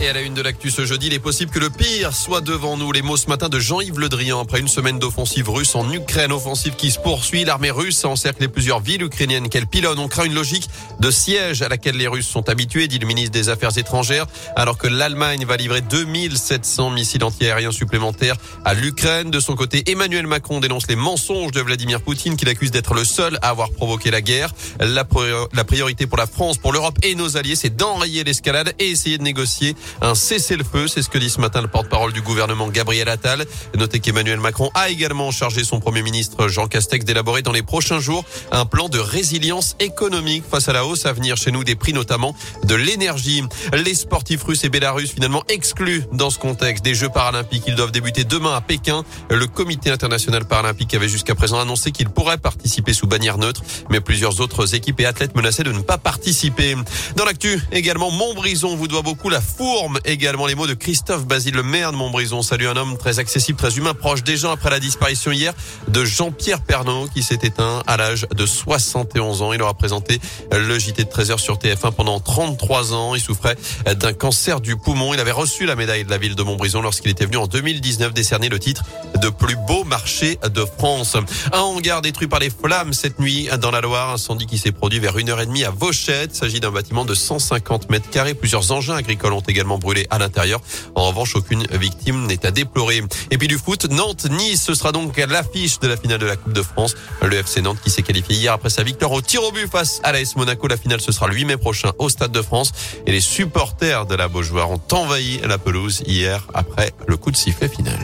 Et à la une de l'actu ce jeudi, il est possible que le pire soit devant nous. Les mots ce matin de Jean-Yves Le Drian après une semaine d'offensive russe en Ukraine, offensive qui se poursuit. L'armée russe a encerclé plusieurs villes ukrainiennes qu'elle pilonne. On craint une logique de siège à laquelle les Russes sont habitués, dit le ministre des Affaires étrangères, alors que l'Allemagne va livrer 2700 missiles antiaériens supplémentaires à l'Ukraine. De son côté, Emmanuel Macron dénonce les mensonges de Vladimir Poutine qu'il accuse d'être le seul à avoir provoqué la guerre. La, priorité pour la France, pour l'Europe et nos alliés, c'est d'enrayer l'escalade et essayer de négocier un cessez-le-feu. C'est ce que dit ce matin le porte-parole du gouvernement Gabriel Attal. Notez qu'Emmanuel Macron a également chargé son premier ministre Jean Castex d'élaborer dans les prochains jours un plan de résilience économique face à la hausse à venir chez nous des prix notamment de l'énergie. Les sportifs russes et bélarusses finalement exclus dans ce contexte des Jeux paralympiques. Ils doivent débuter demain à Pékin. Le comité international paralympique avait jusqu'à présent annoncé qu'il pourrait participer sous bannière neutre, mais plusieurs autres équipes et athlètes menaçaient de ne pas participer. Dans l'actu également, Montbrison vous doit beaucoup la également les mots de Christophe Basile, le maire de Montbrison. Salut un homme très accessible, très humain, proche des gens après la disparition hier de Jean-Pierre Pernaud qui s'est éteint à l'âge de 71 ans. Il aura présenté le JT de 13h sur TF1 pendant 33 ans. Il souffrait d'un cancer du poumon. Il avait reçu la médaille de la ville de Montbrison lorsqu'il était venu en 2019 décerner le titre de plus beau marché de France. Un hangar détruit par les flammes cette nuit dans la Loire. Incendie qui s'est produit vers 1h30 à Vauchette. Il s'agit d'un bâtiment de 150 mètres carrés. Plusieurs engins agricoles ont également brûlé à l'intérieur. En revanche, aucune victime n'est à déplorer. Et puis du foot, Nantes-Nice, ce sera donc l'affiche de la finale de la Coupe de France. Le FC Nantes qui s'est qualifié hier après sa victoire au tir au but face à l'AS Monaco. La finale, ce sera le 8 mai prochain au Stade de France. Et les supporters de la Beaujoire ont envahi la pelouse hier après le coup de sifflet final.